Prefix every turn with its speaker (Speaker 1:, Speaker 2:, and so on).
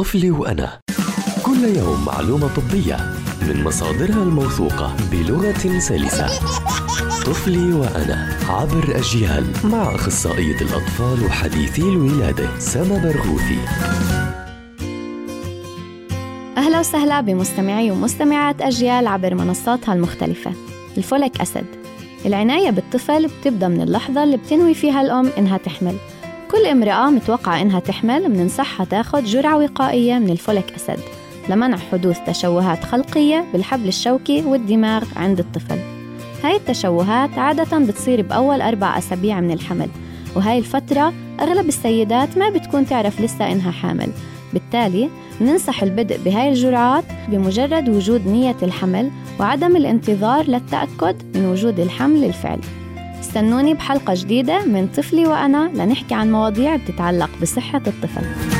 Speaker 1: طفلي وأنا. كل يوم معلومة طبية من مصادرها الموثوقة بلغة سلسة. طفلي وأنا عبر أجيال مع أخصائية الأطفال وحديثي الولادة سما برغوثي.
Speaker 2: أهلا وسهلا بمستمعي ومستمعات أجيال عبر منصاتها المختلفة الفوليك أسد. العناية بالطفل بتبدأ من اللحظة اللي بتنوي فيها الأم إنها تحمل. كل امرأة متوقعة إنها تحمل بننصحها تاخد جرعة وقائية من الفوليك أسد لمنع حدوث تشوهات خلقية بالحبل الشوكي والدماغ عند الطفل. هاي التشوهات عادة بتصير بأول أربع أسابيع من الحمل وهاي الفترة أغلب السيدات ما بتكون تعرف لسه إنها حامل. بالتالي ننصح البدء بهاي الجرعات بمجرد وجود نية الحمل وعدم الانتظار للتأكد من وجود الحمل الفعلي. استنوني بحلقة جديدة من طفلي وأنا لنحكي عن مواضيع بتتعلق بصحة الطفل.